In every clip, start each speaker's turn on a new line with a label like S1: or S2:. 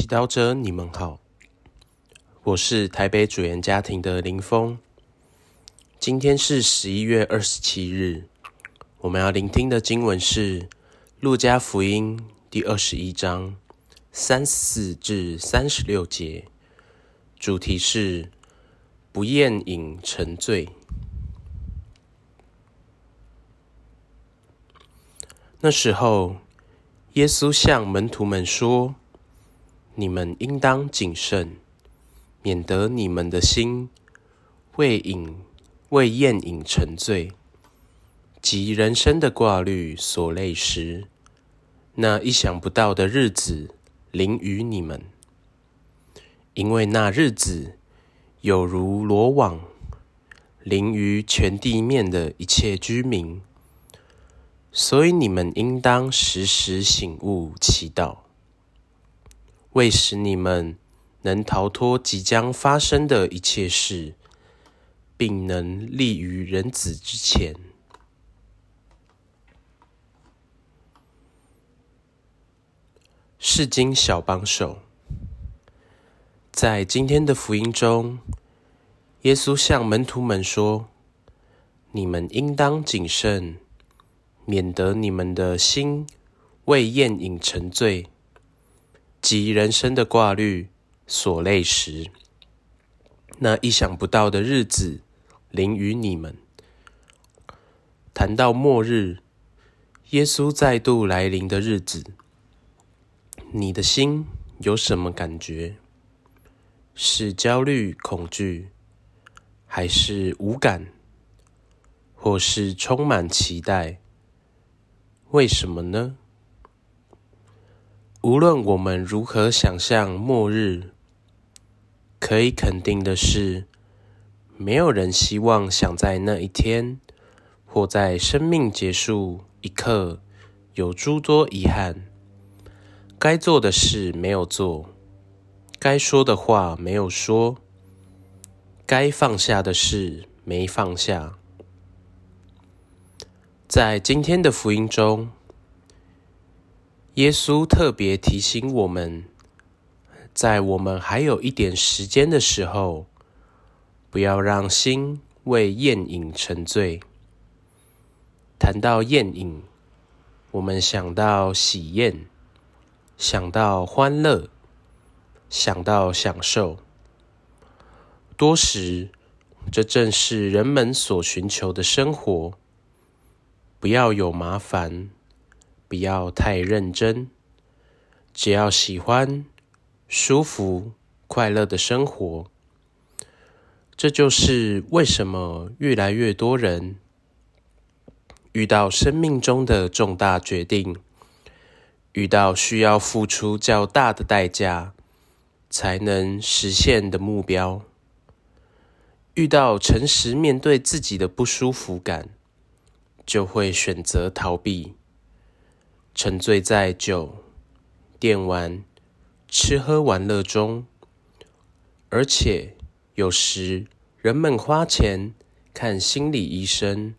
S1: 祈祷者，你们好，我是台北主言家庭的林峰。今天是十一月二十七日，我们要聆听的经文是《路加福音》第二十一章三十四至三十六节，主题是不厌饮沉醉。那时候，耶稣向门徒们说：“你们应当谨慎，免得你们的心为饮、为宴饮沉醉，及人生的挂虑所累时，那意想不到的日子临于你们。因为那日子有如罗网临于全地面的一切居民。”所以你们应当时时醒悟祈祷，为使你们能逃脱即将发生的一切事，并能立于人子之前。世经小帮手，在今天的福音中，耶稣向门徒们说：“你们应当谨慎。”免得你们的心为宴饮沉醉，及人生的挂虑所累时，那意想不到的日子临于你们。谈到末日，耶稣再度来临的日子，你的心有什么感觉？是焦虑、恐惧，还是无感，或是充满期待？为什么呢？无论我们如何想象末日，可以肯定的是，没有人希望想在那一天或在生命结束一刻有诸多遗憾。该做的事没有做，该说的话没有说，该放下的事没放下。在今天的福音中，耶稣特别提醒我们，在我们还有一点时间的时候，不要让心为宴饮沉醉。谈到宴饮，我们想到喜宴，想到欢乐，想到享受。多时，这正是人们所寻求的生活。不要有麻烦，不要太认真，只要喜欢、舒服、快乐的生活。这就是为什么越来越多人遇到生命中的重大决定，遇到需要付出较大的代价才能实现的目标，遇到诚实面对自己的不舒服感。就会选择逃避，沉醉在酒、电玩、吃喝玩乐中，而且有时人们花钱看心理医生、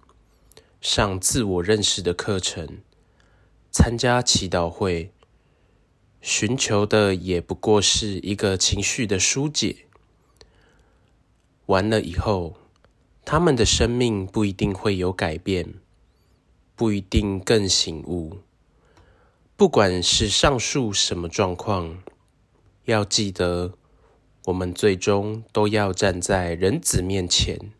S1: 上自我认识的课程、参加祈祷会，寻求的也不过是一个情绪的疏解。完了以后，他们的生命不一定会有改变。不一定更醒悟。不管是上述什么状况，要记得，我们最终都要站在人子面前，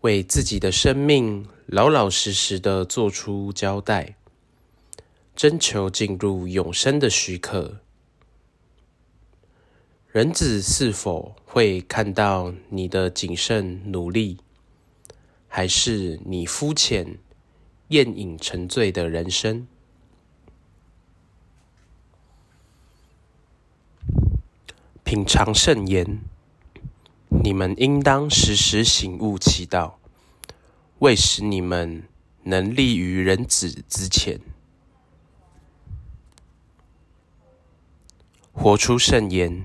S1: 为自己的生命老老实实的做出交代，征求进入永生的许可。人子是否会看到你的谨慎努力，还是你肤浅？宴饮沉醉的人生，品尝圣言。你们应当时时醒悟祈祷，为使你们能立于人子之前，活出圣言。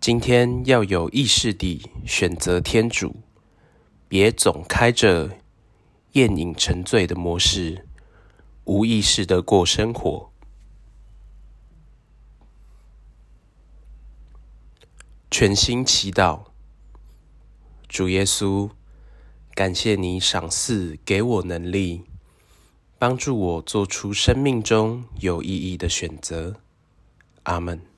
S1: 今天要有意识地选择天主，别总开着。宴饮沉醉的模式，无意识地过生活。全心祈祷。主耶稣，感谢你赏赐给我能力，帮助我做出生命中有意义的选择。阿门。